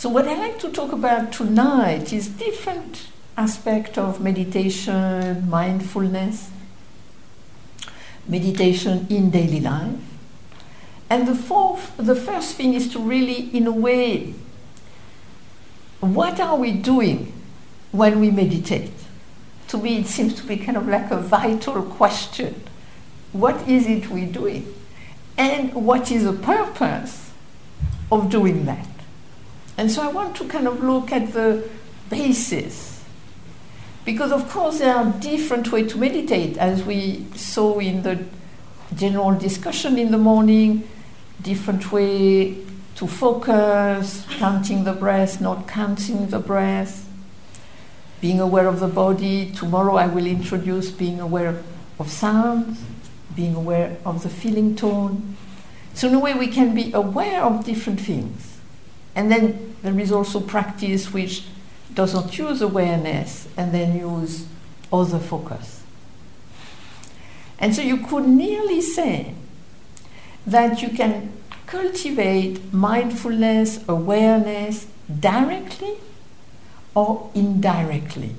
So what I like to talk about tonight is different aspect of meditation, mindfulness, meditation in daily life. And the fourth, the first thing is to really, in a way, what are we doing when we meditate? To me, it seems to be kind of like a vital question. What is it we're doing? And what is the purpose of doing that? And so I want to kind of look at the basis. Because, of course, there are different ways to meditate, as we saw in the general discussion in the morning, different way to focus, counting the breath, not counting the breath, being aware of the body. Tomorrow I will introduce being aware of sounds, being aware of the feeling tone. So, in a way, we can be aware of different things. And then there is also practice which doesn't use awareness and then use other focus. And so, you could nearly say that you can cultivate mindfulness, awareness directly or indirectly.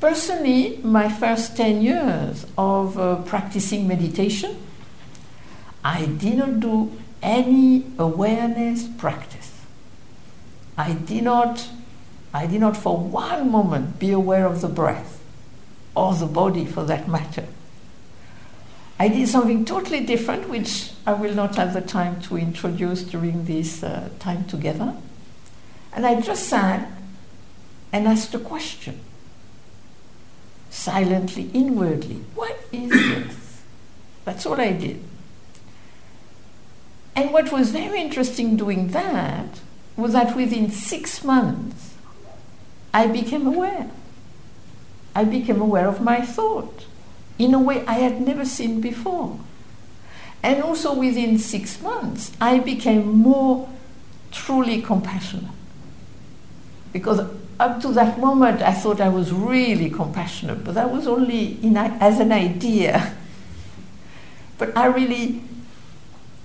Personally, my first 10 years of uh, practicing meditation, I did not do any awareness practice. I did not I did not for one moment be aware of the breath or the body for that matter. I did something totally different, which I will not have the time to introduce during this uh, time together. And I just sat and asked a question, silently, inwardly What is this? That's all I did. And what was very interesting doing that was that within six months, I became aware. I became aware of my thought in a way I had never seen before. And also within six months, I became more truly compassionate. Because up to that moment, I thought I was really compassionate, but that was only in, as an idea. But I really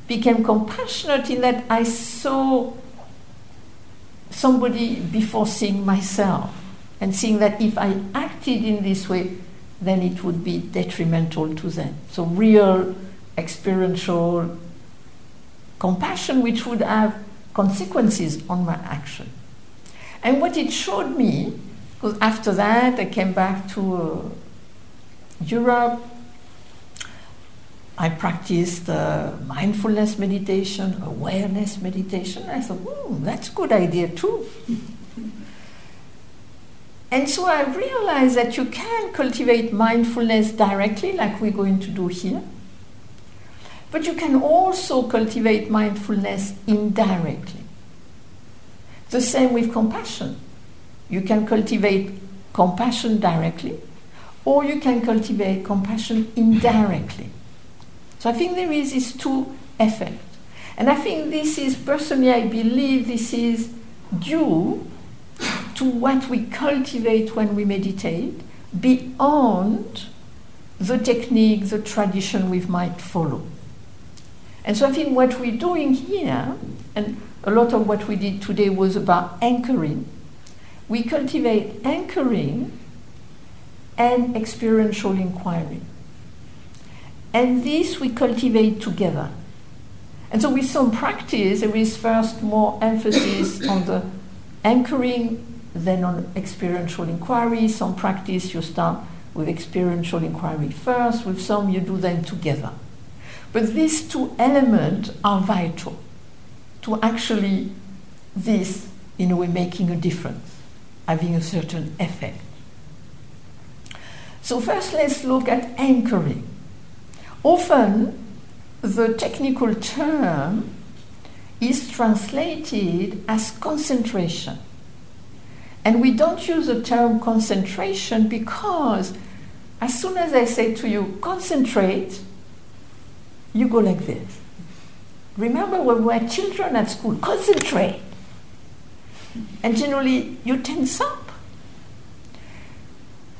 became compassionate in that I saw somebody before seeing myself and seeing that if I acted in this way, then it would be detrimental to them. So, real experiential compassion, which would have consequences on my action. And what it showed me, because after that I came back to uh, Europe, I practiced uh, mindfulness meditation, awareness meditation. I thought, hmm, that's a good idea too. And so I realized that you can cultivate mindfulness directly, like we're going to do here. But you can also cultivate mindfulness indirectly. The same with compassion. You can cultivate compassion directly, or you can cultivate compassion indirectly. So I think there is these two effects. And I think this is, personally, I believe this is due to what we cultivate when we meditate beyond the technique, the tradition we might follow. And so I think what we're doing here, and a lot of what we did today was about anchoring, we cultivate anchoring and experiential inquiry. And this we cultivate together. And so with some practice, there is first more emphasis on the anchoring then on experiential inquiry. Some practice you start with experiential inquiry first, with some you do them together. But these two elements are vital to actually this, in a way, making a difference, having a certain effect. So, first, let's look at anchoring. Often, the technical term is translated as concentration. And we don't use the term concentration because as soon as I say to you, concentrate, you go like this. Remember when we were children at school, concentrate. And generally, you tense up.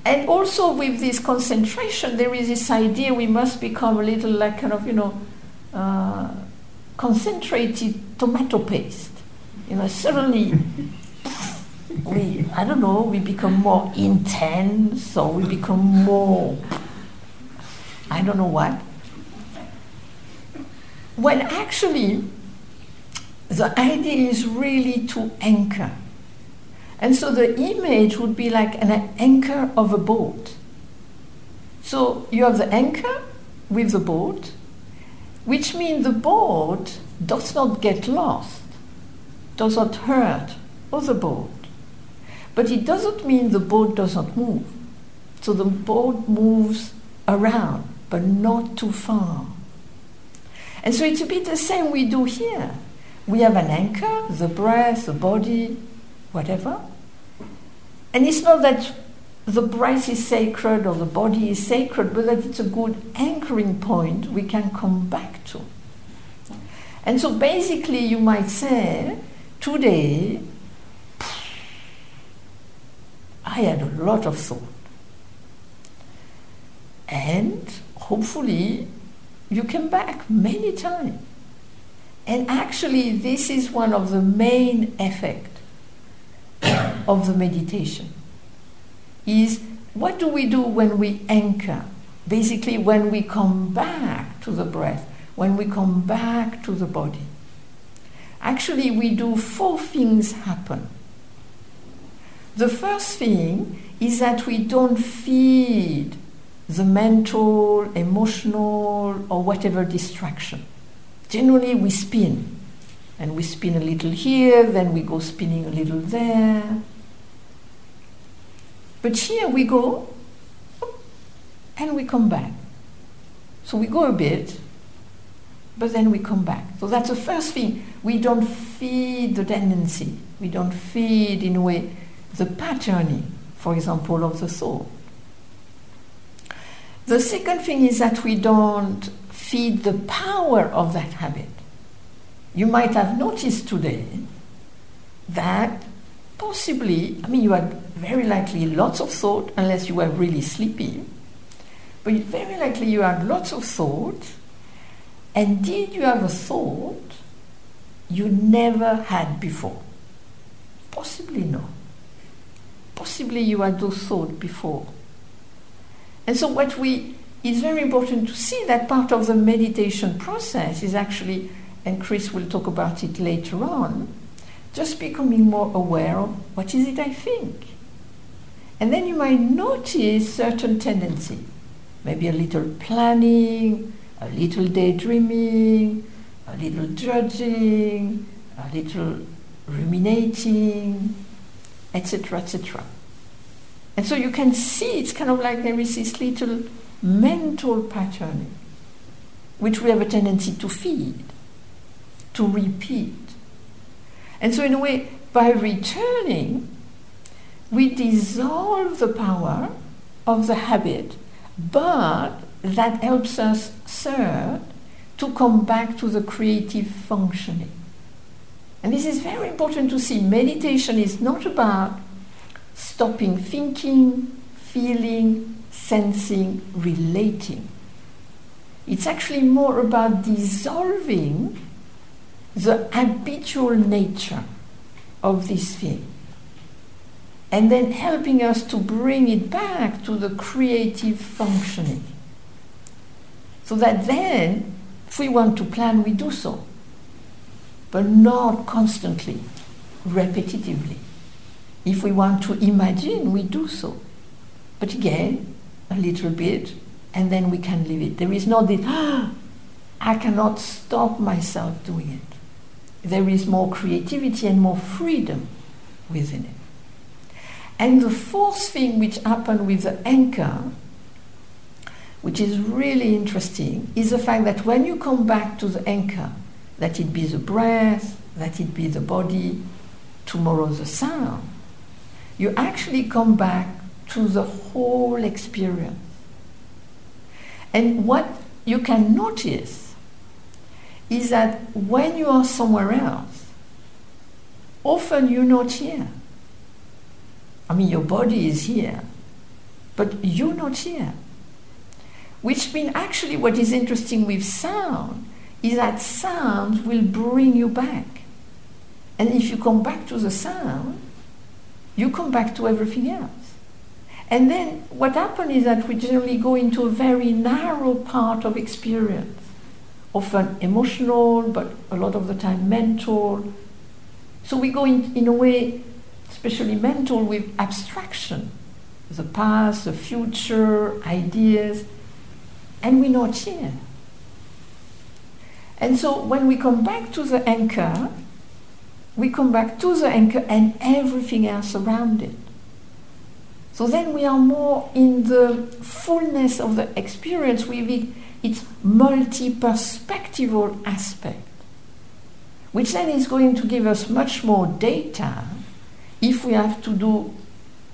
And also, with this concentration, there is this idea we must become a little like kind of, you know, uh, concentrated tomato paste You know, suddenly we, I don't know, we become more intense or we become more, I don't know what. When actually the idea is really to anchor. And so the image would be like an anchor of a boat. So you have the anchor with the boat, which means the boat does not get lost, does not hurt other boat. But it doesn't mean the boat doesn't move. So the boat moves around, but not too far. And so it's a bit the same we do here. We have an anchor, the breath, the body, whatever. And it's not that the breath is sacred or the body is sacred, but that it's a good anchoring point we can come back to. And so basically, you might say, today, I had a lot of thought. And hopefully, you came back many times. And actually, this is one of the main effects of the meditation. Is what do we do when we anchor? Basically, when we come back to the breath, when we come back to the body. Actually, we do four things happen. The first thing is that we don't feed the mental, emotional, or whatever distraction. Generally, we spin. And we spin a little here, then we go spinning a little there. But here we go, and we come back. So we go a bit, but then we come back. So that's the first thing. We don't feed the tendency. We don't feed, in a way, the patterning, for example, of the thought. The second thing is that we don't feed the power of that habit. You might have noticed today that possibly, I mean, you had very likely lots of thought, unless you were really sleepy, but very likely you had lots of thought, and did you have a thought you never had before? Possibly no. Possibly you had those thoughts before. And so, what we it's very important to see that part of the meditation process is actually, and Chris will talk about it later on, just becoming more aware of what is it I think. And then you might notice certain tendency, maybe a little planning, a little daydreaming, a little judging, a little ruminating, etc., etc. And so you can see it's kind of like there is this little mental patterning, which we have a tendency to feed, to repeat. And so, in a way, by returning, we dissolve the power of the habit, but that helps us, third, to come back to the creative functioning. And this is very important to see. Meditation is not about stopping thinking, feeling, sensing, relating. It's actually more about dissolving the habitual nature of this thing and then helping us to bring it back to the creative functioning. So that then, if we want to plan, we do so, but not constantly, repetitively. If we want to imagine, we do so. But again, a little bit, and then we can leave it. There is not this, ah, I cannot stop myself doing it. There is more creativity and more freedom within it. And the fourth thing which happened with the anchor, which is really interesting, is the fact that when you come back to the anchor, that it be the breath, that it be the body, tomorrow the sound, you actually come back to the whole experience. And what you can notice is that when you are somewhere else, often you're not here. I mean, your body is here, but you're not here. Which means, actually, what is interesting with sound is that sound will bring you back. And if you come back to the sound, you come back to everything else. And then what happens is that we generally go into a very narrow part of experience, often emotional, but a lot of the time mental. So we go in, in a way, especially mental, with abstraction the past, the future, ideas, and we're not here. And so when we come back to the anchor, we come back to the anchor and everything else around it. So then we are more in the fullness of the experience with its multi perspectival aspect, which then is going to give us much more data if we have to do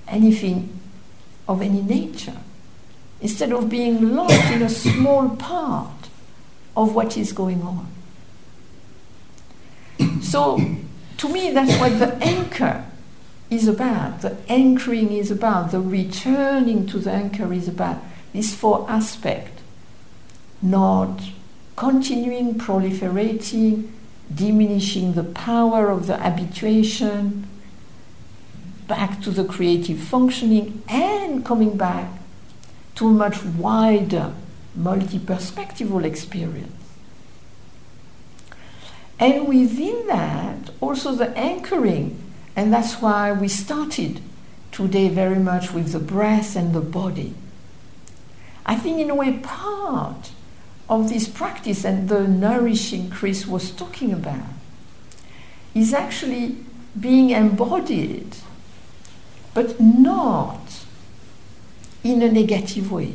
anything of any nature, instead of being lost in a small part of what is going on. So, to me, that's what the anchor is about. The anchoring is about. The returning to the anchor is about. These four aspects, not continuing, proliferating, diminishing the power of the habituation, back to the creative functioning, and coming back to a much wider, multi perspectival experience. And within that, also the anchoring, and that's why we started today very much with the breath and the body. I think, in a way, part of this practice and the nourishing Chris was talking about is actually being embodied, but not in a negative way.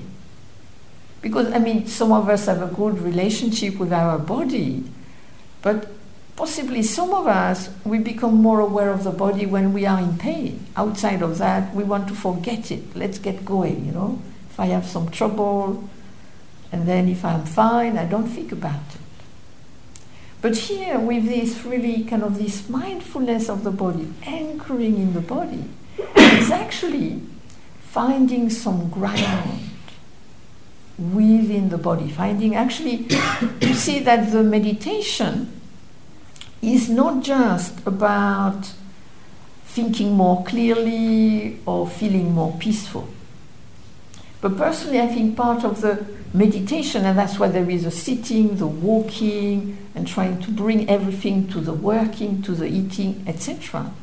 Because, I mean, some of us have a good relationship with our body, but possibly some of us, we become more aware of the body when we are in pain. Outside of that, we want to forget it. Let's get going, you know. If I have some trouble, and then if I'm fine, I don't think about it. But here, with this really kind of this mindfulness of the body, anchoring in the body, it's actually finding some ground within the body, finding actually to see that the meditation is not just about thinking more clearly or feeling more peaceful. But personally, I think part of the meditation, and that's why there is a sitting, the walking, and trying to bring everything to the working, to the eating, etc.,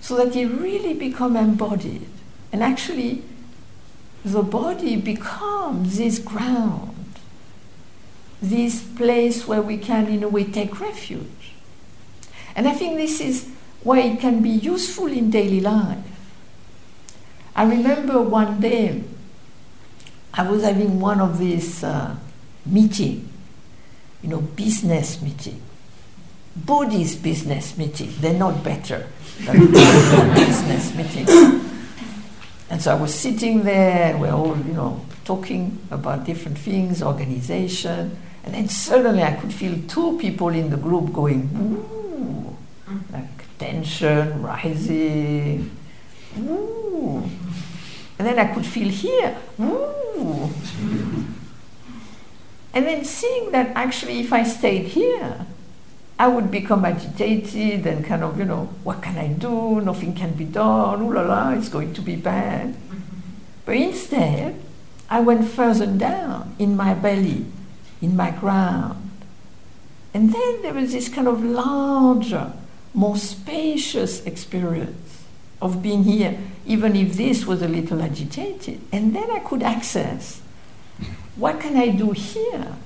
so that it really become embodied. And actually, the body becomes this ground, this place where we can, in a way, take refuge. And I think this is why it can be useful in daily life. I remember one day I was having one of these uh, meeting, you know, business meeting. Buddhist business meeting. They're not better than business meeting. And so I was sitting there, and we're all, you know, talking about different things, organization, and then suddenly I could feel two people in the group going, ooh, like tension rising, ooh. And then I could feel here, ooh. And then seeing that actually if I stayed here, I would become agitated and kind of, you know, what can I do? Nothing can be done. Ooh la la, it's going to be bad. But instead, I went further down in my belly, in my ground. And then there was this kind of larger, more spacious experience of being here, even if this was a little agitated. And then I could access what can I do here?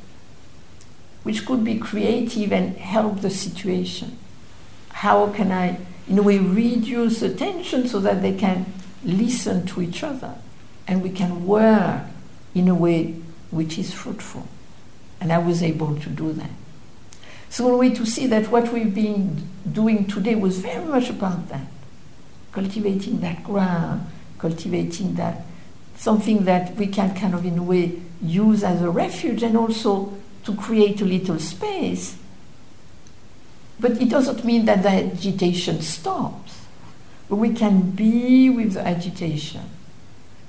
which could be creative and help the situation. How can I, in a way, reduce the tension so that they can listen to each other and we can work in a way which is fruitful? And I was able to do that. So, a way to see that what we've been doing today was very much about that cultivating that ground, cultivating that something that we can kind of, in a way, use as a refuge and also to create a little space. But it doesn't mean that the agitation stops. But we can be with the agitation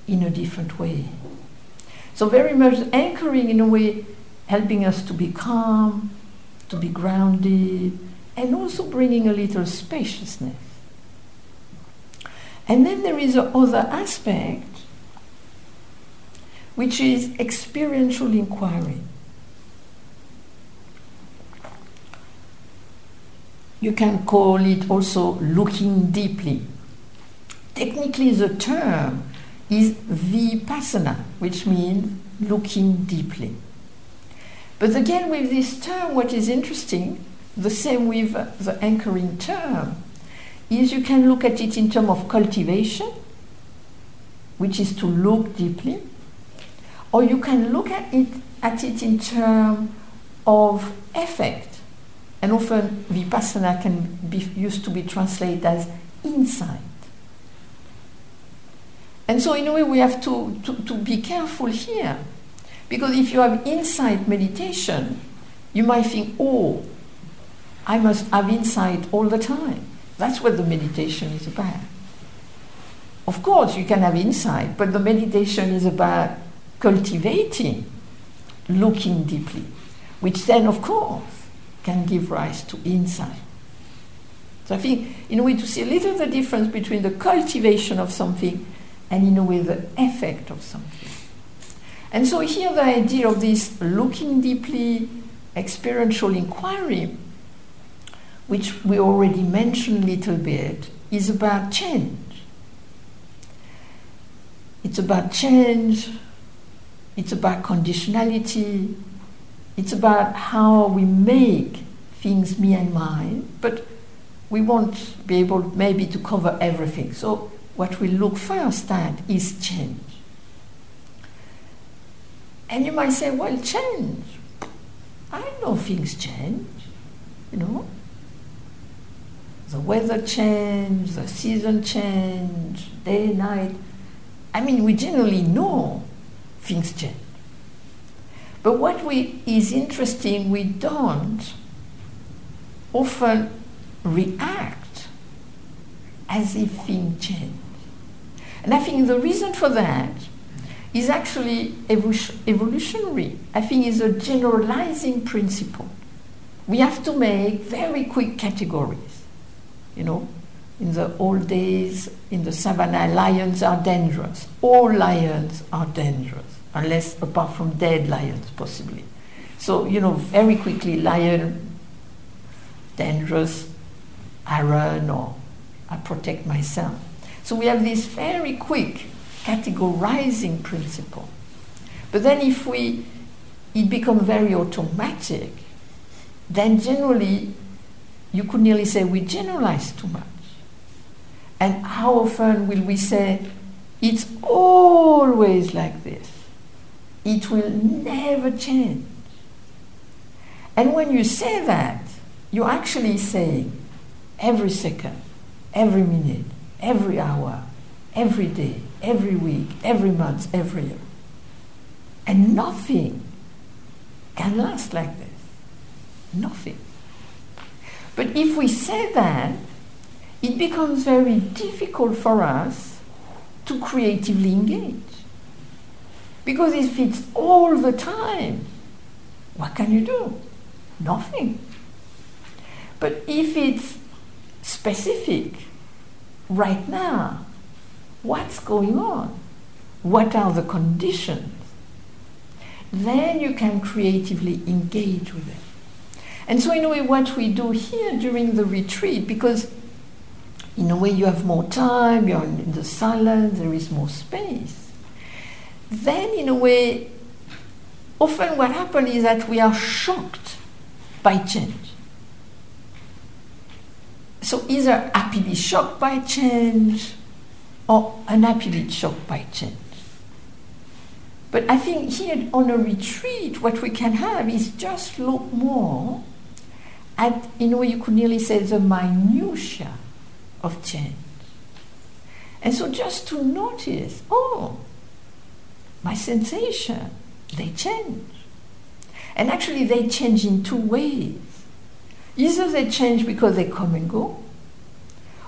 in a different way. So, very much anchoring in a way, helping us to be calm, to be grounded, and also bringing a little spaciousness. And then there is another aspect, which is experiential inquiry. You can call it also looking deeply. Technically, the term is vipassana, which means looking deeply. But again, with this term, what is interesting, the same with the anchoring term, is you can look at it in terms of cultivation, which is to look deeply, or you can look at it, at it in terms of effect. And often vipassana can be used to be translated as insight. And so, in a way, we have to, to, to be careful here. Because if you have insight meditation, you might think, oh, I must have insight all the time. That's what the meditation is about. Of course, you can have insight, but the meditation is about cultivating, looking deeply, which then, of course, can give rise to insight. So I think, in a way, to see a little the difference between the cultivation of something and, in a way, the effect of something. And so here the idea of this looking deeply, experiential inquiry which we already mentioned a little bit, is about change. It's about change, it's about conditionality, it's about how we make things me and mine, but we won't be able maybe to cover everything. So, what we look first at is change. And you might say, well, change. I know things change, you know the weather change, the season change, day, night. I mean, we generally know things change. But what we, is interesting, we don't often react as if things change. And I think the reason for that is actually evolutionary. I think it's a generalizing principle. We have to make very quick categories you know, in the old days in the savannah, lions are dangerous. All lions are dangerous, unless apart from dead lions, possibly. So, you know, very quickly, lion, dangerous, I run or I protect myself. So we have this very quick categorizing principle. But then if we, it becomes very automatic, then generally you could nearly say we generalize too much. And how often will we say, it's always like this? It will never change. And when you say that, you're actually saying every second, every minute, every hour, every day, every week, every month, every year. And nothing can last like this. Nothing. But if we say that, it becomes very difficult for us to creatively engage. Because if it's all the time, what can you do? Nothing. But if it's specific, right now, what's going on? What are the conditions? Then you can creatively engage with it. And so, in a way, what we do here during the retreat, because in a way you have more time, you're in the silence, there is more space, then, in a way, often what happens is that we are shocked by change. So, either happily shocked by change or unhappily shocked by change. But I think here on a retreat, what we can have is just look more in a way, you could nearly say the minutiae of change. And so just to notice, oh, my sensation, they change. And actually, they change in two ways. Either they change because they come and go,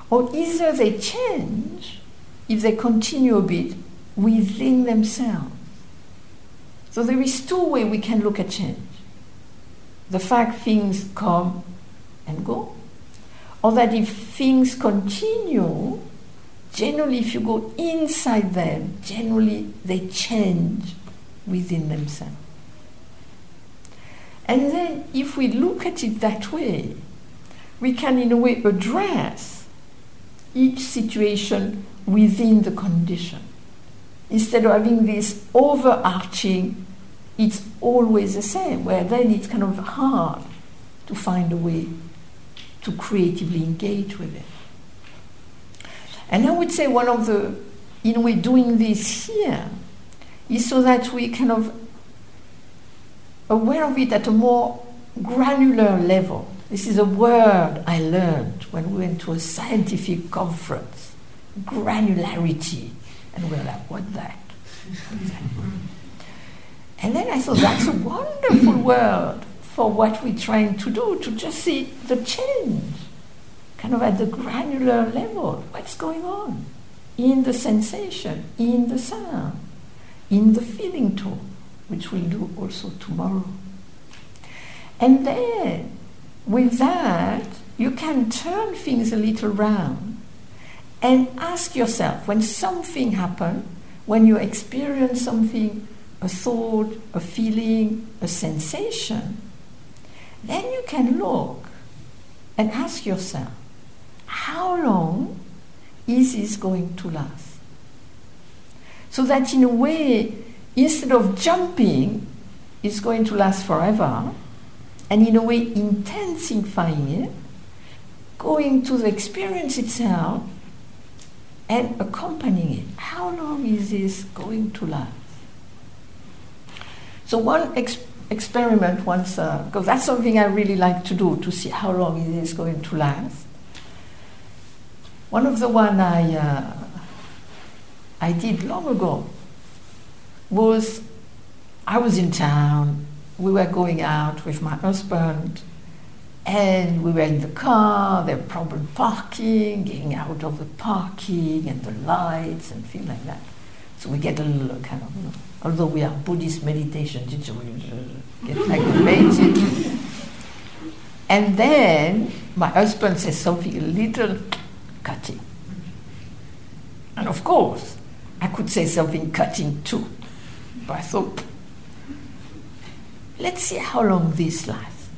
or either they change if they continue a bit within themselves. So there is two ways we can look at change the fact things come and go, or that if things continue, generally, if you go inside them, generally they change within themselves. And then, if we look at it that way, we can, in a way, address each situation within the condition. Instead of having this overarching, it's always the same, where then it's kind of hard to find a way to creatively engage with it. And I would say one of the, in a way, doing this here is so that we kind of aware of it at a more granular level. This is a word I learned when we went to a scientific conference granularity. And we are like, what that? and then I thought, that's a wonderful word for what we're trying to do, to just see the change, kind of at the granular level. What's going on in the sensation, in the sound, in the feeling tone? which we'll do also tomorrow. And then, with that, you can turn things a little round and ask yourself when something happens, when you experience something, a thought, a feeling, a sensation, then you can look and ask yourself, how long is this going to last? So that in a way, instead of jumping, it's going to last forever, and in a way intensifying it, going to the experience itself and accompanying it. How long is this going to last? So one ex- experiment once, because uh, that's something I really like to do to see how long it is going to last. One of the one I uh, I did long ago was I was in town, we were going out with my husband, and we were in the car, there were problem parking, getting out of the parking, and the lights, and things like that. So we get a little kind of, you know, although we are Buddhist meditation teacher, we get aggravated. and then my husband says something a little cutting. And of course, I could say something cutting too. But I thought, let's see how long this lasts.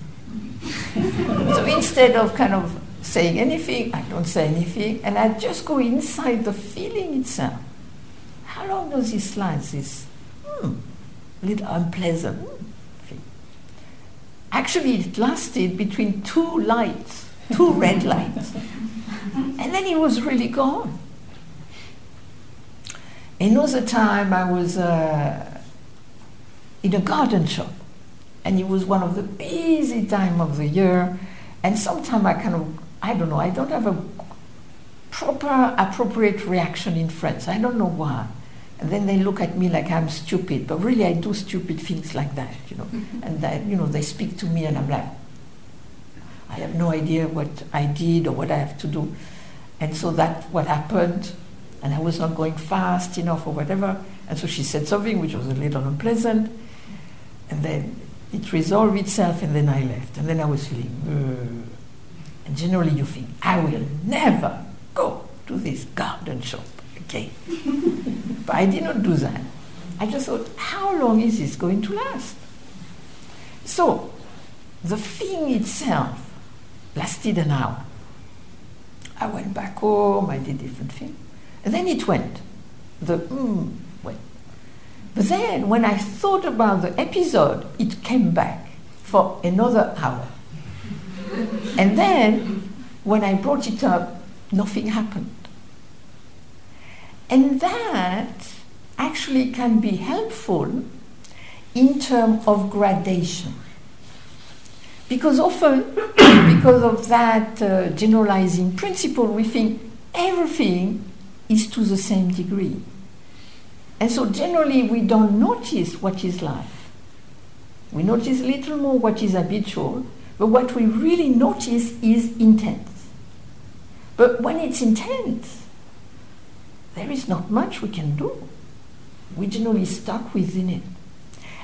so instead of kind of saying anything, I don't say anything, and I just go inside the feeling itself. How long does this last? This little unpleasant thing. Actually, it lasted between two lights, two red lights, and then it was really gone. Another time, I was. Uh, in a garden shop. And it was one of the busy time of the year. And sometimes I kind of, I don't know, I don't have a proper, appropriate reaction in France. I don't know why. And then they look at me like I'm stupid, but really I do stupid things like that, you know. Mm-hmm. And that, you know, they speak to me and I'm like, I have no idea what I did or what I have to do. And so that's what happened. And I was not going fast enough or whatever. And so she said something which was a little unpleasant. And then it resolved itself, and then I left. And then I was feeling, uh, and generally you think, I will never go to this garden shop again. but I did not do that. I just thought, how long is this going to last? So, the thing itself lasted an hour. I went back home, I did different things. And then it went. The mm, but then, when I thought about the episode, it came back for another hour. And then, when I brought it up, nothing happened. And that actually can be helpful in terms of gradation. Because often, because of that uh, generalizing principle, we think everything is to the same degree. And so generally we don't notice what is life. We notice little more what is habitual, but what we really notice is intense. But when it's intense, there is not much we can do. We're generally stuck within it.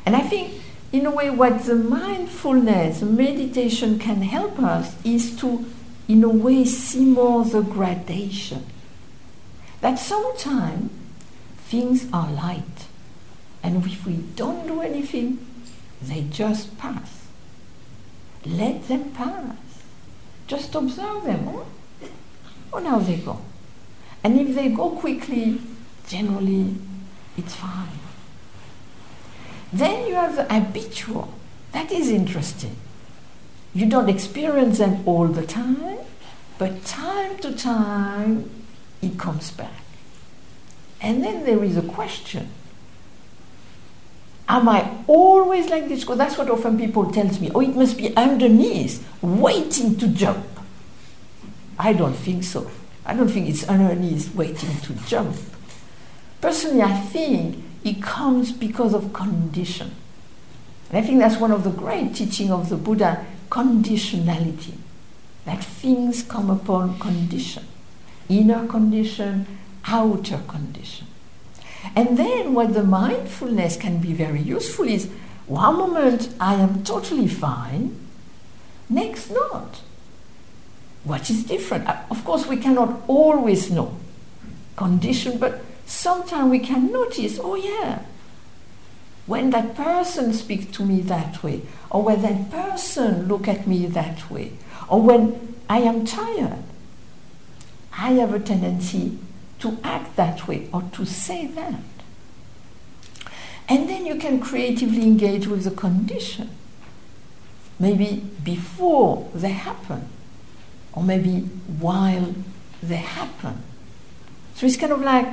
And I think, in a way, what the mindfulness, meditation can help us is to in a way, see more the gradation. That sometimes things are light, and if we don't do anything, they just pass. Let them pass. Just observe them. Oh, oh now they go. And if they go quickly, generally it's fine. Then you have the habitual. That is interesting. You don't experience them all the time, but time to time it comes back. And then there is a question. Am I always like this? Because that's what often people tells me. Oh, it must be underneath, waiting to jump. I don't think so. I don't think it's underneath waiting to jump. Personally, I think it comes because of condition. And I think that's one of the great teaching of the Buddha, conditionality. That things come upon condition. Inner condition, outer condition. And then what the mindfulness can be very useful is one moment I am totally fine, next not. What is different? Uh, of course, we cannot always know condition, but sometimes we can notice, oh yeah, when that person speaks to me that way, or when that person look at me that way, or when I am tired, I have a tendency to act that way or to say that. And then you can creatively engage with the condition. Maybe before they happen, or maybe while they happen. So it's kind of like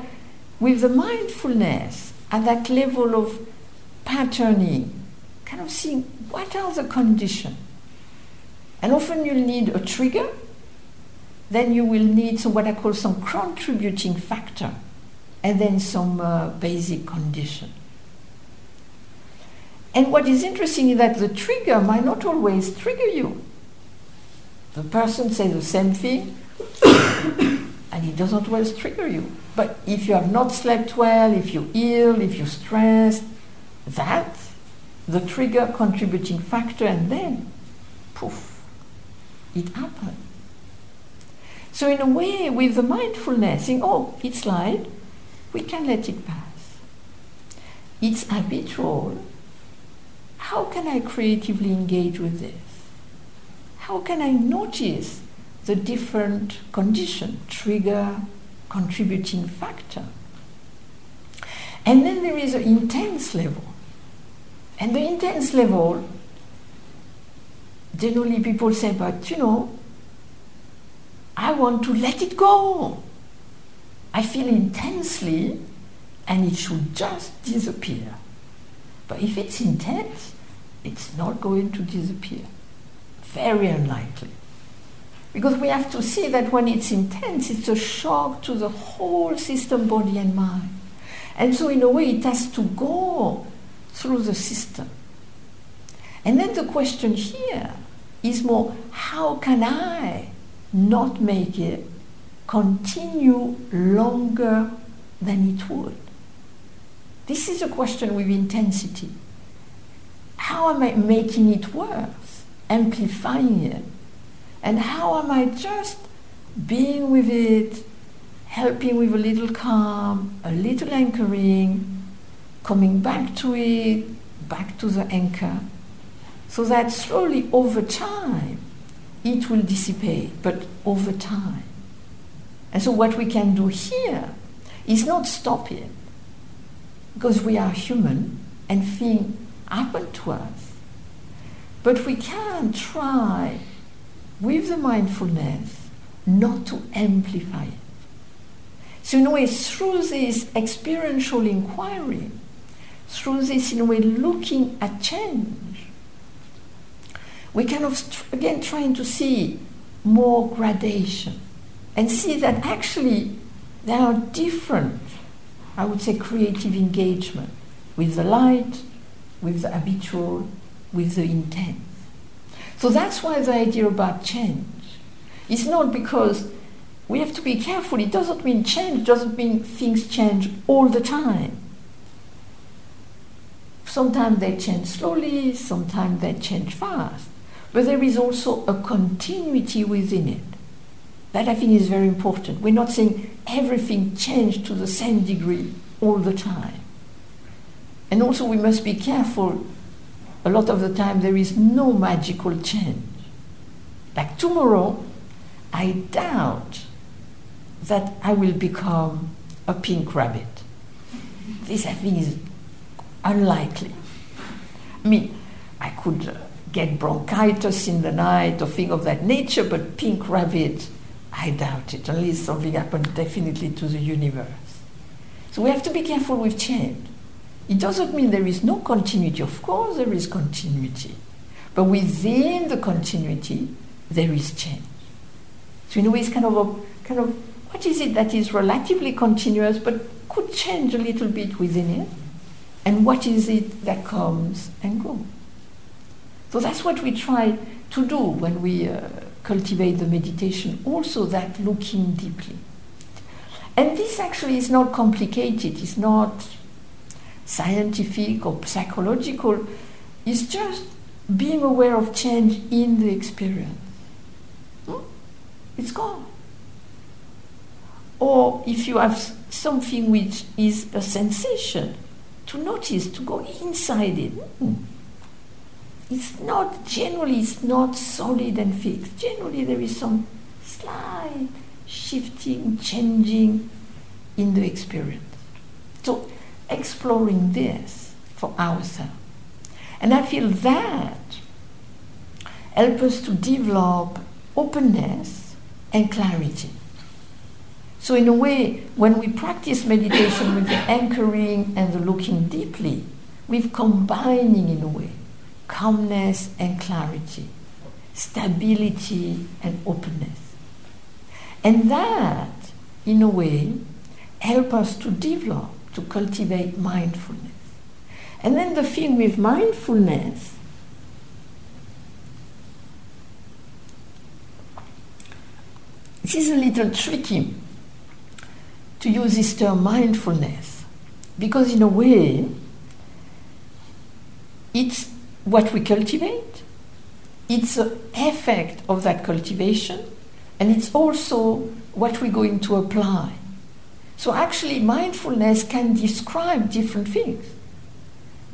with the mindfulness at that level of patterning, kind of seeing what are the conditions. And often you'll need a trigger, then you will need some what I call some contributing factor, and then some uh, basic condition. And what is interesting is that the trigger might not always trigger you. The person says the same thing, and it doesn't always trigger you. But if you have not slept well, if you're ill, if you're stressed, that the trigger contributing factor, and then poof, it happened. So, in a way, with the mindfulness, saying, oh, it's light, we can let it pass. It's habitual. How can I creatively engage with this? How can I notice the different condition, trigger, contributing factor? And then there is an intense level. And the intense level, generally people say, but you know, I want to let it go. I feel intensely and it should just disappear. But if it's intense, it's not going to disappear. Very unlikely. Because we have to see that when it's intense, it's a shock to the whole system, body, and mind. And so, in a way, it has to go through the system. And then the question here is more how can I not make it continue longer than it would? This is a question with intensity. How am I making it worse, amplifying it? And how am I just being with it, helping with a little calm, a little anchoring, coming back to it, back to the anchor, so that slowly over time it will dissipate, but over time. And so, what we can do here is not stop it, because we are human and things happen to us. But we can try with the mindfulness not to amplify it. So, in a way, through this experiential inquiry, through this, in a way, looking at change, we kind of, again, trying to see more gradation and see that actually there are different, I would say, creative engagement with the light, with the habitual, with the intent. So that's why the idea about change is not because we have to be careful. It doesn't mean change, doesn't mean things change all the time. Sometimes they change slowly, sometimes they change fast. But there is also a continuity within it. That I think is very important. We're not saying everything changed to the same degree all the time. And also, we must be careful. A lot of the time, there is no magical change. Like tomorrow, I doubt that I will become a pink rabbit. This, I think, is unlikely. I mean, I could uh, get bronchitis in the night or thing of that nature, but pink rabbit, I doubt it, unless something happened definitely to the universe. So we have to be careful with change. It doesn't mean there is no continuity. Of course, there is continuity. But within the continuity, there is change. So, in a way, it's kind of a kind of what is it that is relatively continuous but could change a little bit within it? And what is it that comes and goes? So that's what we try to do when we uh, cultivate the meditation, also that looking deeply. And this actually is not complicated, it's not scientific or psychological, it's just being aware of change in the experience. Hmm? It's gone. Or if you have something which is a sensation, to notice, to go inside it. Hmm. It's not, generally, it's not solid and fixed. Generally, there is some slight shifting, changing in the experience. So, exploring this for ourselves. And I feel that helps us to develop openness and clarity. So, in a way, when we practice meditation with the anchoring and the looking deeply, we're combining, in a way, calmness and clarity, stability and openness. And that, in a way, help us to develop, to cultivate mindfulness. And then the thing with mindfulness this is a little tricky to use this term mindfulness because, in a way, it's what we cultivate, it's the effect of that cultivation, and it's also what we're going to apply. So, actually, mindfulness can describe different things.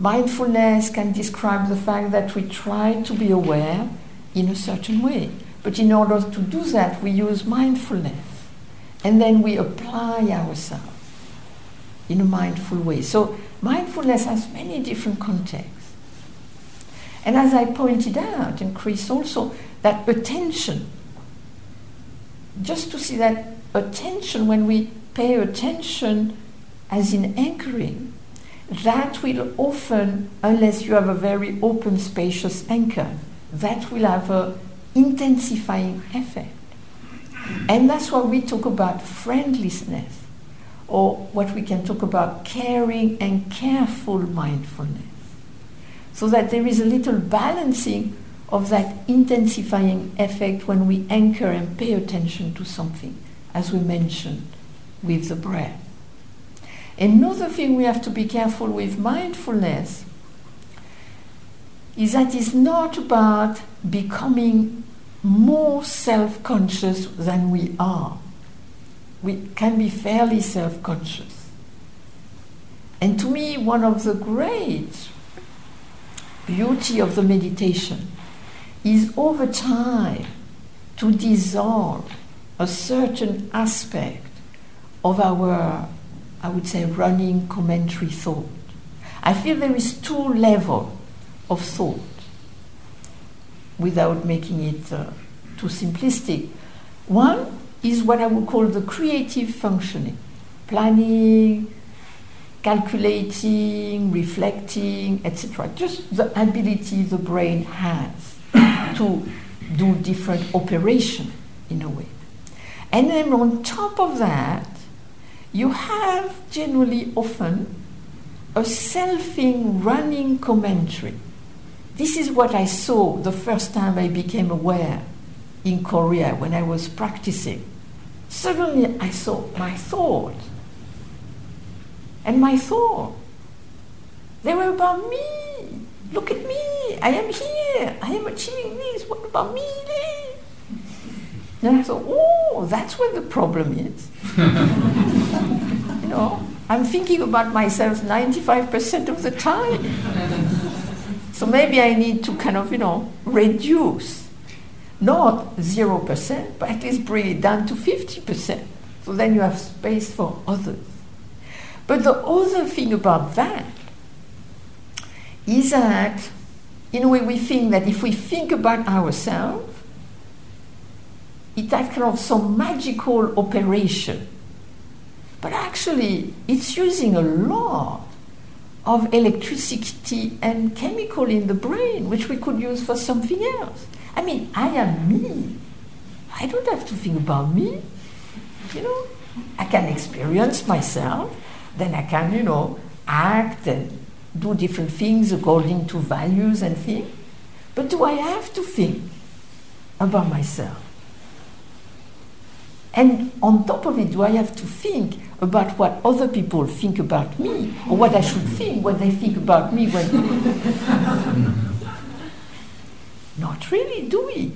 Mindfulness can describe the fact that we try to be aware in a certain way. But in order to do that, we use mindfulness and then we apply ourselves in a mindful way. So mindfulness has many different contexts. And as I pointed out, and Chris also, that attention, just to see that attention, when we pay attention as in anchoring, that will often, unless you have a very open, spacious anchor, that will have an intensifying effect. And that's why we talk about friendliness, or what we can talk about caring and careful mindfulness. So that there is a little balancing of that intensifying effect when we anchor and pay attention to something, as we mentioned with the breath. Another thing we have to be careful with mindfulness is that it's not about becoming more self conscious than we are. We can be fairly self conscious. And to me, one of the great beauty of the meditation is over time to dissolve a certain aspect of our, I would say, running commentary thought. I feel there is two levels of thought without making it uh, too simplistic. One is what I would call the creative functioning planning, calculating, reflecting, etc. Just the ability the brain has to do different operation in a way. And then on top of that, you have generally often a selfing running commentary this is what I saw the first time I became aware in Korea when I was practicing. Suddenly I saw my thought. And my thought, they were about me. Look at me. I am here. I am achieving this. What about me? Then I thought, oh, that's where the problem is. you know, I'm thinking about myself 95% of the time. So maybe I need to kind of, you know, reduce. Not 0%, but at least bring it down to 50%. So then you have space for others. But the other thing about that is that, in a way, we think that if we think about ourselves, it has kind of some magical operation. But actually, it's using a lot of electricity and chemical in the brain, which we could use for something else. I mean, I am me. I don't have to think about me. You know, I can experience myself, then I can, you know, act and do different things according to values and things. But do I have to think about myself? And on top of it, do I have to think about what other people think about me, or what I should think when they think about me? When not really, do we?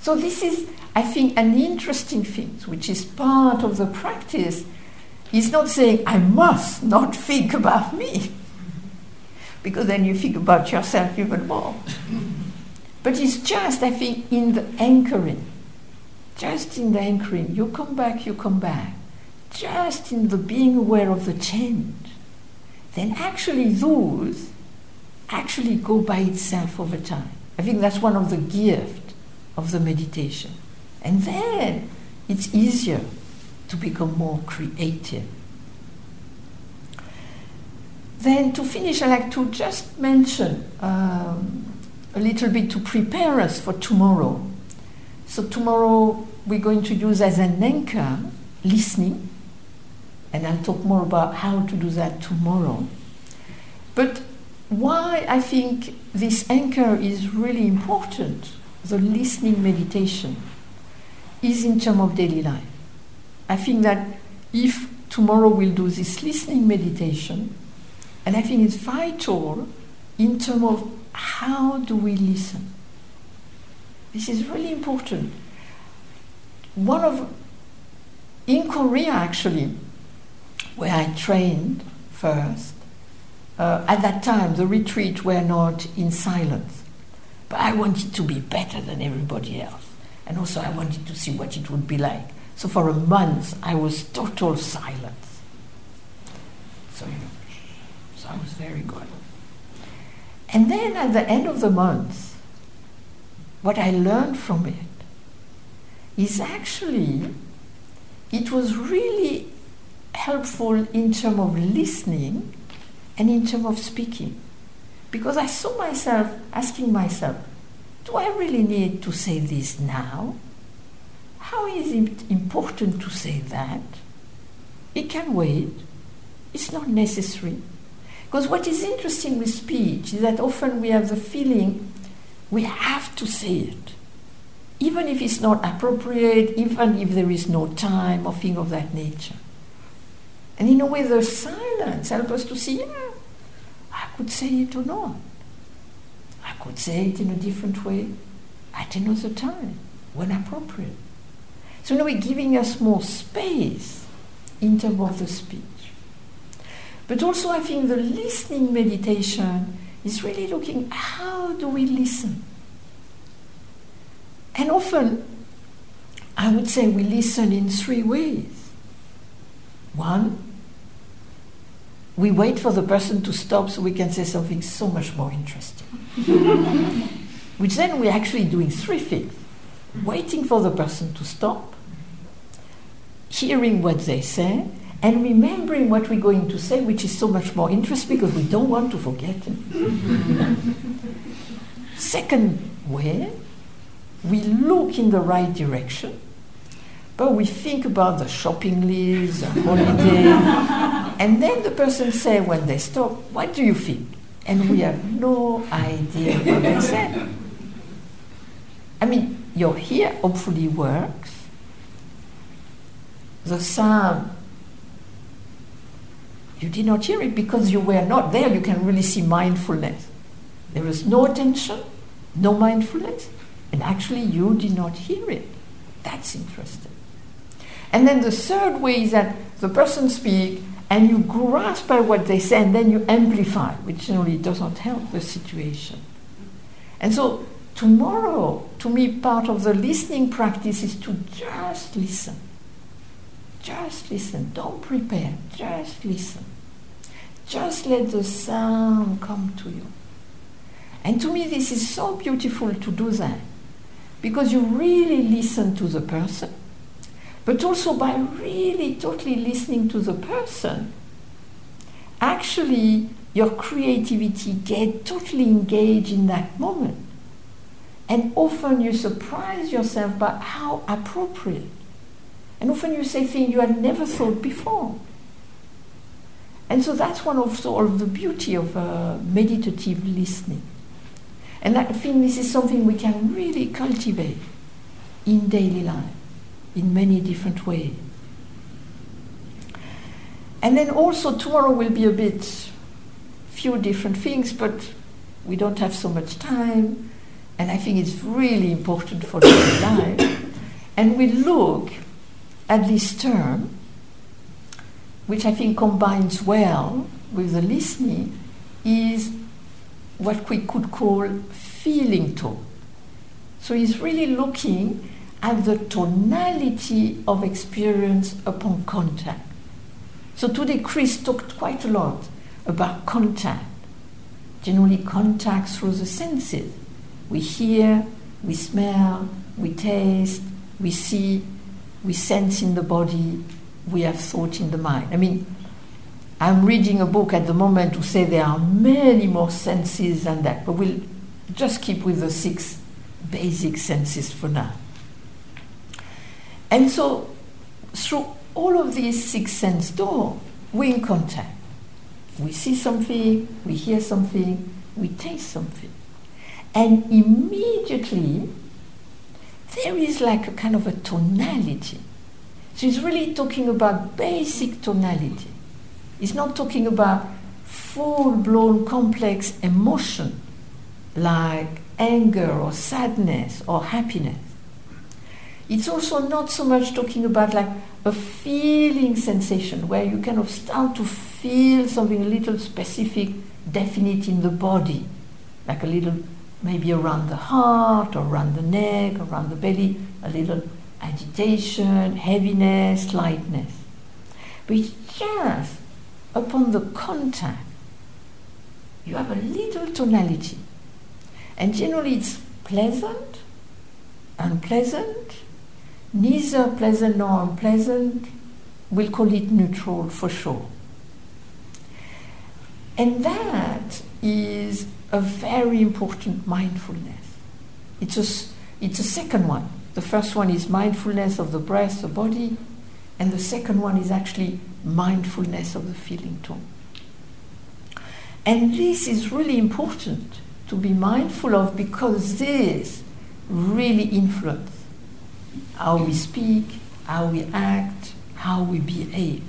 So this is, I think, an interesting thing, which is part of the practice. Is not saying I must not think about me, because then you think about yourself even more. But it's just, I think, in the anchoring just in the anchoring, you come back, you come back, just in the being aware of the change, then actually those actually go by itself over time. I think that's one of the gifts of the meditation. And then it's easier to become more creative. Then to finish, I'd like to just mention um, a little bit to prepare us for tomorrow. So tomorrow we're going to use as an anchor listening, and I'll talk more about how to do that tomorrow. But why I think this anchor is really important, the listening meditation, is in terms of daily life. I think that if tomorrow we'll do this listening meditation, and I think it's vital in terms of how do we listen. This is really important. One of, in Korea actually, where I trained first, uh, at that time the retreat were not in silence, but I wanted to be better than everybody else. And also I wanted to see what it would be like. So for a month I was total silence. So, so I was very good. And then at the end of the month, what I learned from it is actually it was really helpful in terms of listening and in terms of speaking. Because I saw myself asking myself, do I really need to say this now? How is it important to say that? It can wait. It's not necessary. Because what is interesting with speech is that often we have the feeling we have to say it. Even if it's not appropriate, even if there is no time or thing of that nature. And in a way, the silence helps us to see, yeah, I could say it or not. I could say it in a different way at another time, when appropriate. So, a way, giving us more space in terms of the speech. But also, I think the listening meditation is really looking how do we listen? And often, I would say we listen in three ways. One, we wait for the person to stop so we can say something so much more interesting. Which then we're actually doing three things waiting for the person to stop, hearing what they say, and remembering what we're going to say, which is so much more interesting because we don't want to forget. Second way, we look in the right direction, but we think about the shopping list, the holiday, and then the person say when they stop, "What do you think?" And we have no idea what they said. I mean, your ear hopefully works. The sound you did not hear it because you were not there. You can really see mindfulness. There was no attention, no mindfulness, and actually you did not hear it. That's interesting. And then the third way is that the person speaks and you grasp by what they say and then you amplify, which generally doesn't help the situation. And so tomorrow, to me, part of the listening practice is to just listen. Just listen. Don't prepare. Just listen. Just let the sound come to you. And to me, this is so beautiful to do that because you really listen to the person but also by really totally listening to the person, actually your creativity get totally engaged in that moment. And often you surprise yourself by how appropriate. And often you say things you had never thought before. And so that's one of, sort of the beauty of uh, meditative listening. And I think this is something we can really cultivate in daily life in many different ways. And then also tomorrow will be a bit few different things, but we don't have so much time, and I think it's really important for daily life. And we look at this term, which I think combines well with the listening, is what we could call feeling tone. So he's really looking at the tonality of experience upon contact. So today, Chris talked quite a lot about contact, generally, contact through the senses. We hear, we smell, we taste, we see, we sense in the body, we have thought in the mind. I mean, I'm reading a book at the moment to say there are many more senses than that, but we'll just keep with the six basic senses for now. And so, through all of these six sense doors, we're in contact. We see something, we hear something, we taste something. And immediately, there is like a kind of a tonality. So he's really talking about basic tonality. He's not talking about full blown complex emotion like anger or sadness or happiness. It's also not so much talking about like a feeling sensation where you kind of start to feel something a little specific, definite in the body, like a little maybe around the heart or around the neck, around the belly, a little agitation, heaviness, lightness. But just upon the contact, you have a little tonality. And generally it's pleasant, unpleasant, neither pleasant nor unpleasant, we'll call it neutral for sure. And that is a very important mindfulness. It's a, it's a second one. The first one is mindfulness of the breath, the body, and the second one is actually mindfulness of the feeling tone. And this is really important to be mindful of because this really influences how we speak, how we act, how we behave.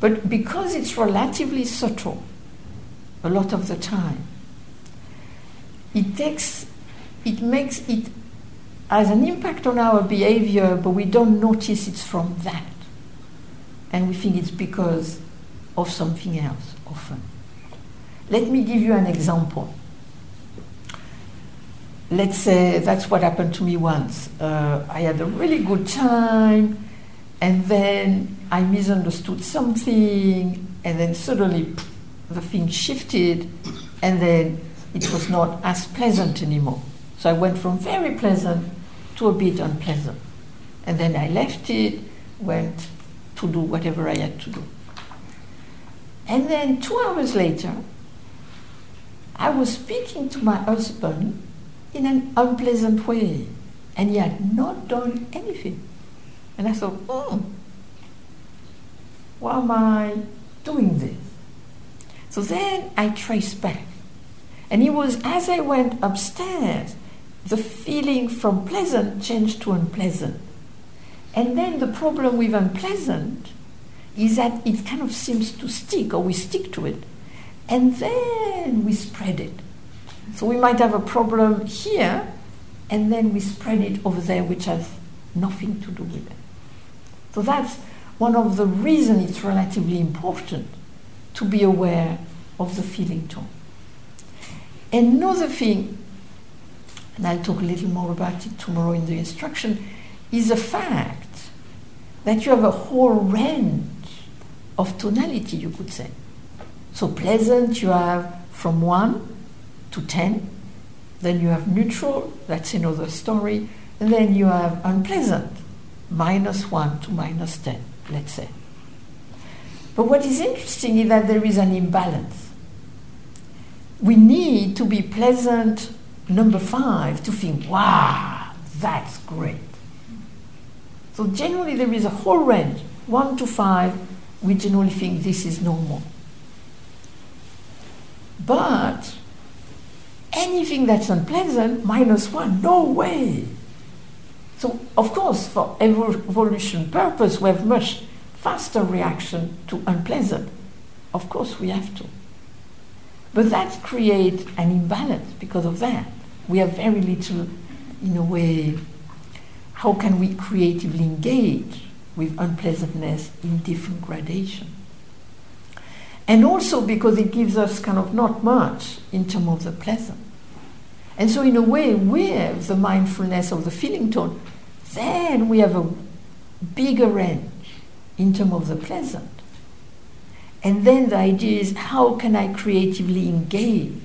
But because it's relatively subtle, a lot of the time, it takes, it makes it has an impact on our behavior, but we don't notice it's from that. And we think it's because of something else often. Let me give you an example let's say that's what happened to me once. Uh, I had a really good time, and then I misunderstood something, and then suddenly pff, the thing shifted, and then it was not as pleasant anymore. So I went from very pleasant to a bit unpleasant. And then I left it, went to do whatever I had to do. And then two hours later, I was speaking to my husband in an unpleasant way. And he had not done anything. And I thought, hmm, why am I doing this? So then I traced back. And it was as I went upstairs, the feeling from pleasant changed to unpleasant. And then the problem with unpleasant is that it kind of seems to stick, or we stick to it, and then we spread it. So we might have a problem here, and then we spread it over there, which has nothing to do with it. So that's one of the reasons it's relatively important to be aware of the feeling tone. Another thing, and I'll talk a little more about it tomorrow in the instruction, is the fact that you have a whole range of tonality, you could say. So pleasant, you have from 1 to 10. Then you have neutral, that's another story. And then you have unpleasant, minus 1 to minus 10, let's say. But what is interesting is that there is an imbalance. We need to be pleasant, number 5, to think, wow, that's great. So generally there is a whole range, 1 to 5, we generally think this is normal. But anything that's unpleasant, minus 1, no way. So, of course, for evolution purpose, we have much faster reaction to unpleasant. Of course, we have to. But that creates an imbalance because of that. We have very little, in a way, how can we creatively engage with unpleasantness in different gradation? And also because it gives us kind of not much in terms of the pleasant. And so, in a way, with the mindfulness of the feeling tone, then we have a bigger range in terms of the pleasant. And then the idea is how can I creatively engage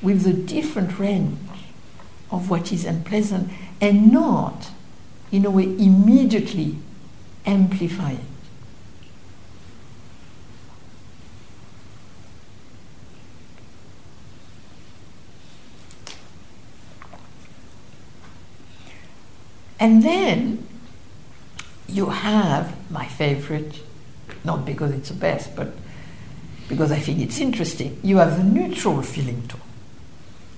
with the different range of what is unpleasant and not, in a way, immediately amplify it. And then you have my favorite, not because it's the best, but because I think it's interesting. You have the neutral feeling tone.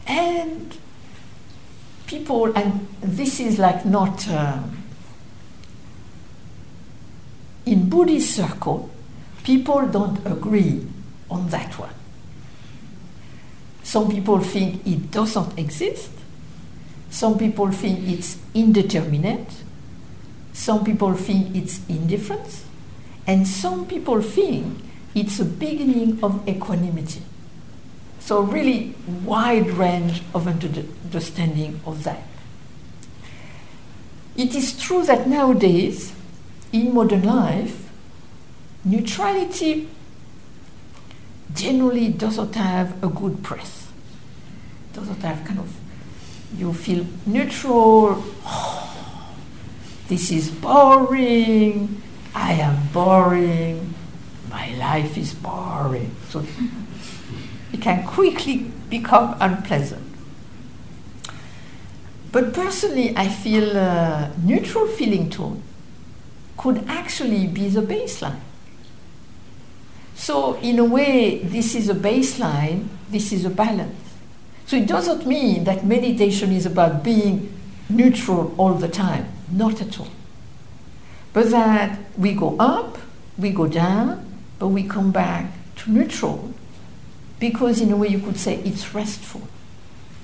And people, and this is like not um, in Buddhist circle, people don't agree on that one. Some people think it doesn't exist. Some people think it's indeterminate. Some people think it's indifference. And some people think it's a beginning of equanimity. So, really wide range of understanding of that. It is true that nowadays, in modern life, neutrality generally doesn't have a good press. Doesn't have kind of you feel neutral. Oh, this is boring. I am boring. My life is boring. So it can quickly become unpleasant. But personally, I feel neutral feeling tone could actually be the baseline. So, in a way, this is a baseline, this is a balance. So it doesn't mean that meditation is about being neutral all the time. Not at all. But that we go up, we go down, but we come back to neutral because, in a way, you could say it's restful.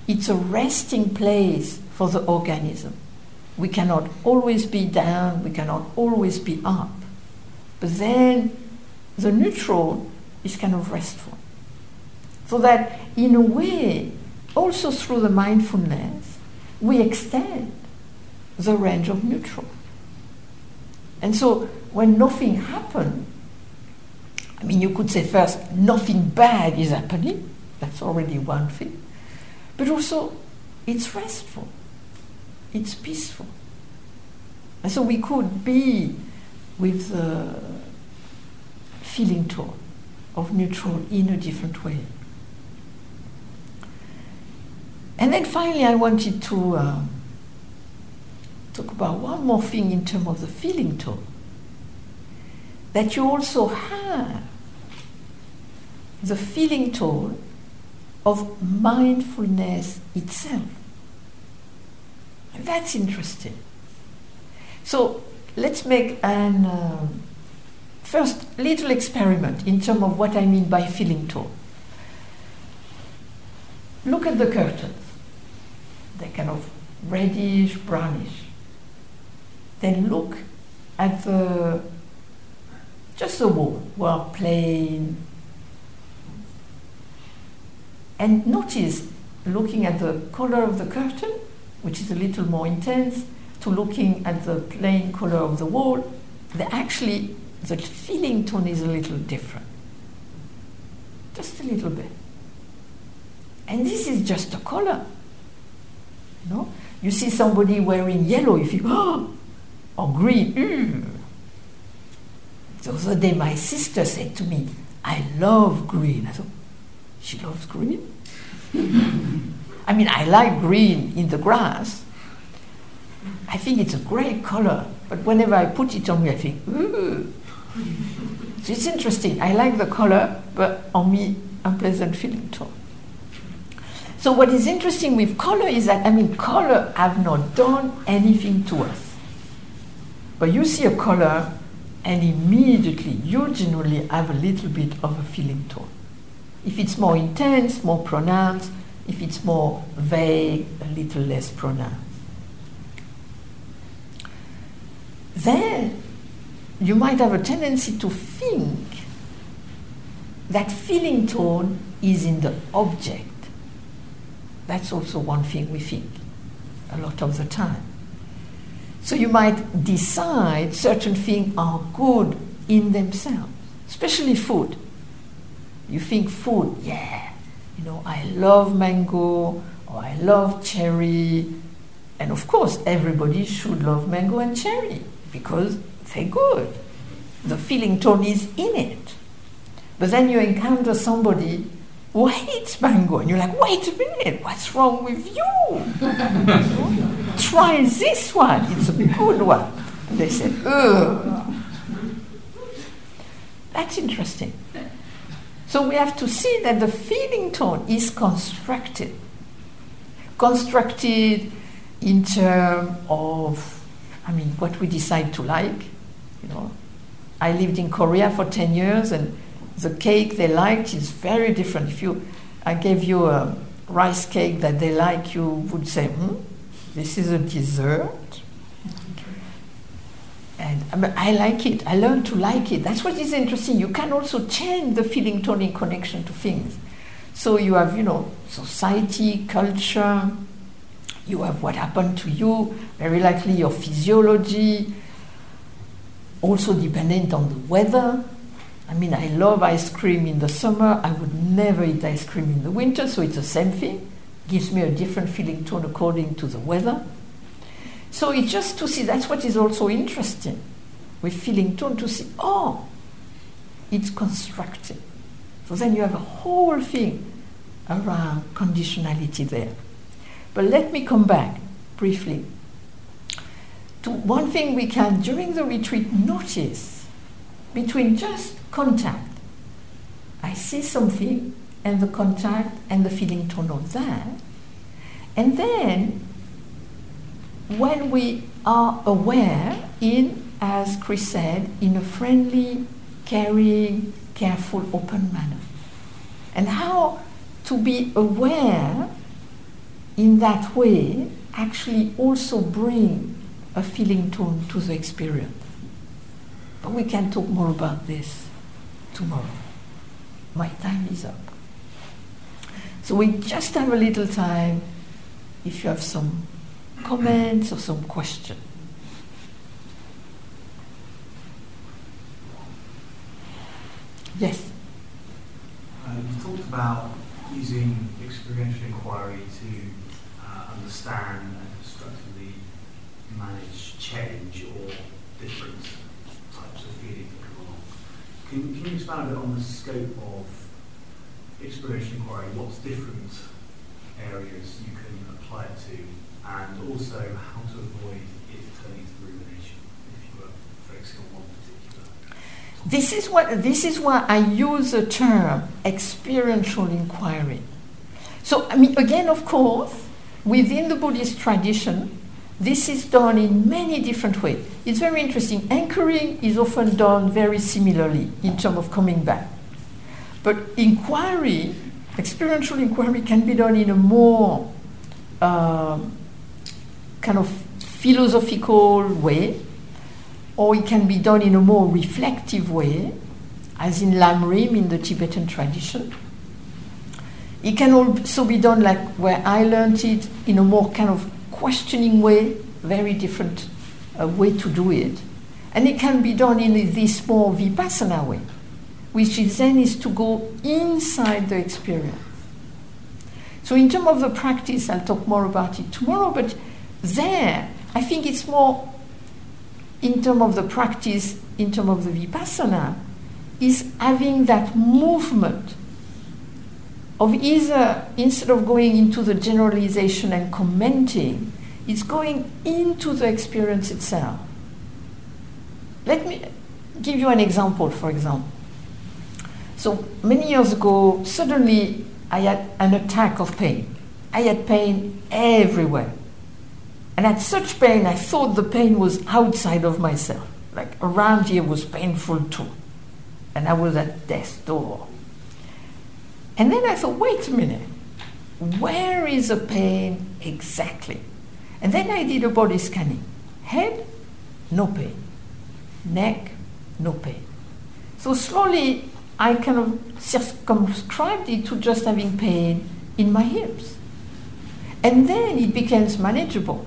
It's a resting place for the organism. We cannot always be down, we cannot always be up. But then the neutral is kind of restful. So that, in a way, also through the mindfulness, we extend the range of neutral. And so when nothing happens, I mean, you could say first, nothing bad is happening. That's already one thing. But also, it's restful, it's peaceful. And so we could be with the feeling tone of neutral in a different way. And then finally, I wanted to uh, talk about one more thing in terms of the feeling tone. That you also have the feeling tone of mindfulness itself. And that's interesting. So let's make an uh, first little experiment in terms of what I mean by feeling tone. Look at the curtains they're kind of reddish, brownish. Then look at the just the wall, well plain, and notice looking at the color of the curtain, which is a little more intense, to looking at the plain color of the wall, the actually the feeling tone is a little different. Just a little bit. And this is just a color. You know? You see somebody wearing yellow, if you oh, or green. Mm. The other day, my sister said to me, I love green. I thought, she loves green? I mean, I like green in the grass. I think it's a great color, but whenever I put it on me, I think, ooh. So it's interesting. I like the color, but on me, unpleasant feeling too. So what is interesting with color is that I mean, color have not done anything to us. But you see a color, and immediately you generally have a little bit of a feeling tone. If it's more intense, more pronounced, if it's more vague, a little less pronounced. Then you might have a tendency to think that feeling tone is in the object. That's also one thing we think a lot of the time. So you might decide certain things are good in themselves, especially food. You think food, yeah, you know, I love mango or I love cherry. And of course, everybody should love mango and cherry because they're good. The feeling tone is in it. But then you encounter somebody who hates mango, and you're like, wait a minute, what's wrong with you? Try this one, it's a good one. And they said, ugh. That's interesting. So we have to see that the feeling tone is constructed. Constructed in terms of, I mean, what we decide to like. You know, I lived in Korea for 10 years and the cake they liked is very different. If you, I gave you a rice cake that they like, you would say, hmm, this is a dessert. And uh, I, mean, I like it. I learned to like it. That's what is interesting. You can also change the feeling tone in connection to things. So you have, you know, society, culture. You have what happened to you. Very likely your physiology. Also dependent on the weather. I mean, I love ice cream in the summer. I would never eat ice cream in the winter. So it's the same thing. Gives me a different feeling tone according to the weather. So it's just to see, that's what is also interesting with feeling tone, to see, oh, it's constructed. So then you have a whole thing around conditionality there. But let me come back briefly to one thing we can, during the retreat, notice between just contact. I see something and the contact and the feeling tone of that. And then when we are aware in, as Chris said, in a friendly, caring, careful, open manner. And how to be aware in that way actually also bring a feeling tone to the experience. But we can talk more about this tomorrow. My time is up. So we just have a little time if you have some comments or some question. Yes. Uh, you talked about using experiential inquiry to uh, understand and constructively manage change or different types of feelings that come along. Can, can you expand a bit on the scope of experiential inquiry? What's different areas you can apply it to and also how to avoid it turning to rumination if you were focusing on one particular. This is what this is why I use the term experiential inquiry. So I mean again of course within the Buddhist tradition this is done in many different ways. It's very interesting. Anchoring is often done very similarly in terms of coming back. But inquiry, experiential inquiry, can be done in a more um, kind of philosophical way or it can be done in a more reflective way, as in Lamrim in the Tibetan tradition. It can also be done like where I learned it in a more kind of questioning way, very different uh, way to do it. And it can be done in this more vipassana way, which is then is to go inside the experience. So in terms of the practice, I'll talk more about it tomorrow, but there, I think it's more in terms of the practice, in terms of the vipassana, is having that movement of either, instead of going into the generalization and commenting, it's going into the experience itself. Let me give you an example, for example. So many years ago, suddenly I had an attack of pain. I had pain everywhere. And at such pain, I thought the pain was outside of myself. Like around here was painful too. And I was at death's door. And then I thought, wait a minute, where is the pain exactly? And then I did a body scanning. Head, no pain. Neck, no pain. So slowly I kind of circumscribed it to just having pain in my hips. And then it becomes manageable.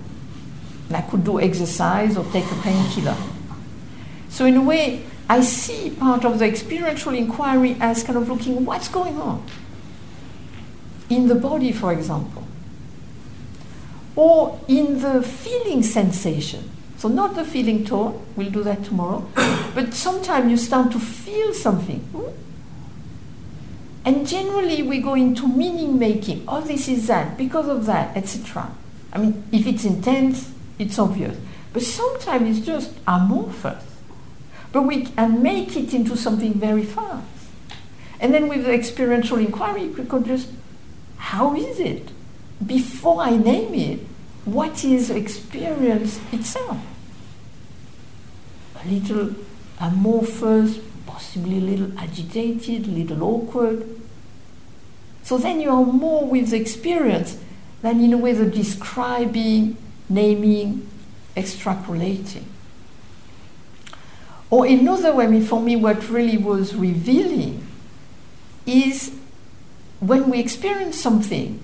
And I could do exercise or take a painkiller. So, in a way, I see part of the experiential inquiry as kind of looking what's going on in the body, for example, or in the feeling sensation. So, not the feeling tone, we'll do that tomorrow, but sometimes you start to feel something. And generally, we go into meaning making. Oh, this is that, because of that, etc. I mean, if it's intense, it's obvious. But sometimes it's just amorphous. But we can make it into something very fast. And then with the experiential inquiry, we could just how is it? Before I name it, what is experience itself? A little amorphous, possibly a little agitated, a little awkward. So then you are more with the experience than in a way the describing, naming, extrapolating. Or in another way, for me, what really was revealing is when we experience something,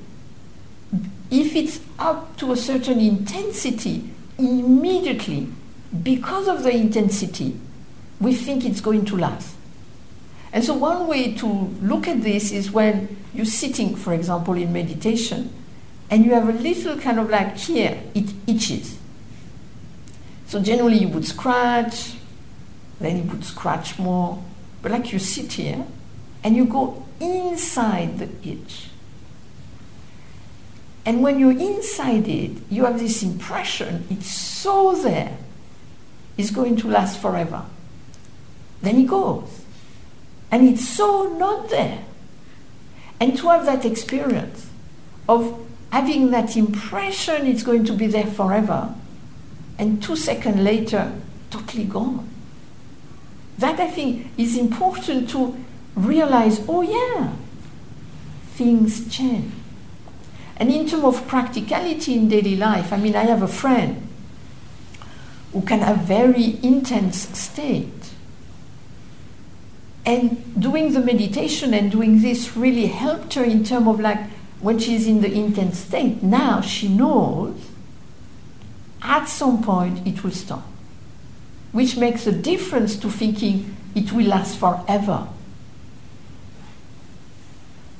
if it's up to a certain intensity, immediately, because of the intensity, we think it's going to last. And so, one way to look at this is when you're sitting, for example, in meditation, and you have a little kind of like here, it itches. So, generally, you would scratch, then you would scratch more, but like you sit here, and you go inside the itch. And when you're inside it, you have this impression it's so there, it's going to last forever. Then he goes. And it's so not there. And to have that experience of having that impression it's going to be there forever, and two seconds later, totally gone. That I think is important to realize, oh yeah, things change. And in terms of practicality in daily life, I mean, I have a friend who can have very intense state. And doing the meditation and doing this really helped her in terms of like when she's in the intense state, now she knows at some point it will stop. Which makes a difference to thinking it will last forever.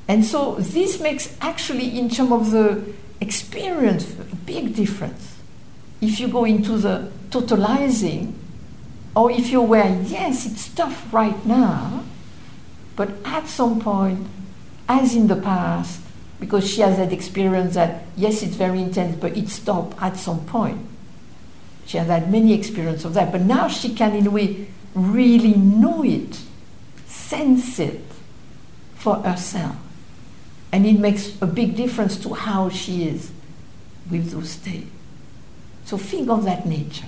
And so this makes actually, in terms of the experience, a big difference. If you go into the totalizing, or if you're aware, yes, it's tough right now, but at some point, as in the past, because she has that experience that, yes, it's very intense, but it stopped at some point. She has had many experiences of that, but now she can, in a way, really know it, sense it for herself. And it makes a big difference to how she is with those states. So think of that nature.